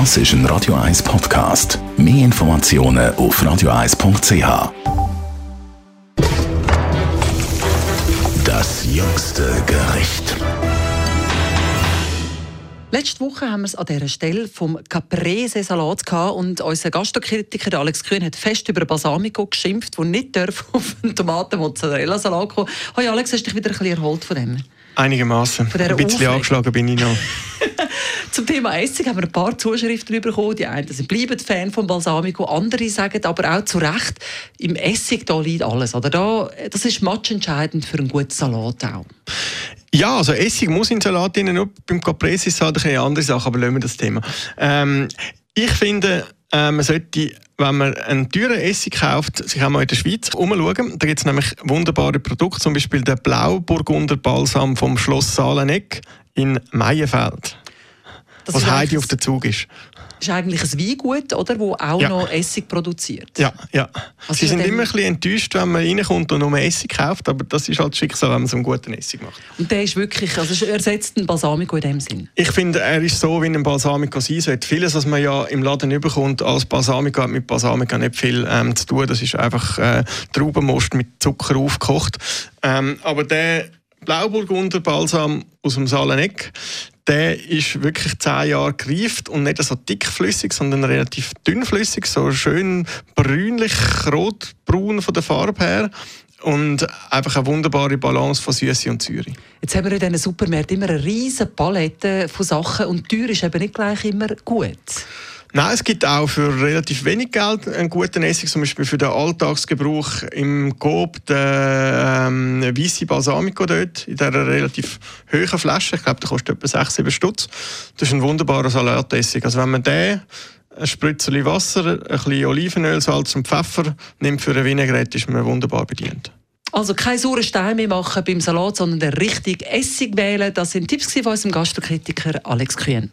Das ist ein Radio 1 Podcast. Mehr Informationen auf radio1.ch. Das jüngste Gericht. Letzte Woche haben wir es an dieser Stelle vom Caprese-Salat gehabt und unser Gastrokritiker Alex Kühn hat fest über Balsamico geschimpft, der nicht auf einen Tomaten-Mozzarella-Salat kommen Hoi Alex, hast du dich wieder ein bisschen erholt von dem? Einigermaßen. Ein bisschen Aufregung. angeschlagen bin ich noch. Zum Thema Essig haben wir ein paar Zuschriften bekommen. Die einen sind bleiben Fan von Balsamico, andere sagen aber auch zu Recht, im Essig da liegt alles. Oder da, das ist matchentscheidend für einen guten Salat auch. Ja, also Essig muss in Salat rein, nur beim Caprese ist es halt eine andere Sache, aber lassen wir das Thema. Ähm, ich finde, äh, man sollte, wenn man einen teuren Essig kauft, sich auch mal in der Schweiz umschauen. Da gibt es nämlich wunderbare Produkte, zum Beispiel den Blauburgunder Balsam vom Schloss Saaleneck in Meienfeld. Das was Heidi auf der Zug ist ist eigentlich ein Weingut, oder, wo auch ja. noch Essig produziert. Ja, ja. Also Sie sind immer ein bisschen enttäuscht, wenn man reinkommt und nur Essig kauft, aber das ist halt das Schicksal, wenn man so einen guten Essig macht. Und der ist wirklich, also ersetzt einen Balsamico in dem Sinn? Ich finde, er ist so, wie ein Balsamico sein sollte. Vieles, was man ja im Laden überkommt als Balsamico, hat mit Balsamico nicht viel ähm, zu tun. Das ist einfach äh, Traubenmost mit Zucker aufgekocht. Ähm, aber der Blauburgunder Balsam aus dem Saaleneck, der ist wirklich zehn Jahre gereift und nicht so dickflüssig, sondern relativ dünnflüssig, so schön brünlich, rotbraun von der Farbe her und einfach eine wunderbare Balance von Süße und Säure. Jetzt haben wir in diesen Supermärkten immer eine riesige Palette von Sachen und teuer ist eben nicht gleich immer gut. Nein, es gibt auch für relativ wenig Geld einen guten Essig, zum Beispiel für den Alltagsgebrauch im Coop den ähm, weiße Balsamico dort, in dieser relativ hohen Flasche. Ich glaube, der kostet etwa 6, 7 Stutz. Das ist ein wunderbarer Salatessig. Also wenn man den ein Spritzel Wasser, ein bisschen Olivenöl, Salz und Pfeffer nimmt für ein Vinaigrette, ist man wunderbar bedient. Also kein sauren Stein mehr machen beim Salat, sondern den richtigen Essig wählen. Das sind Tipps von unserem Gastrokritiker Alex Kühn.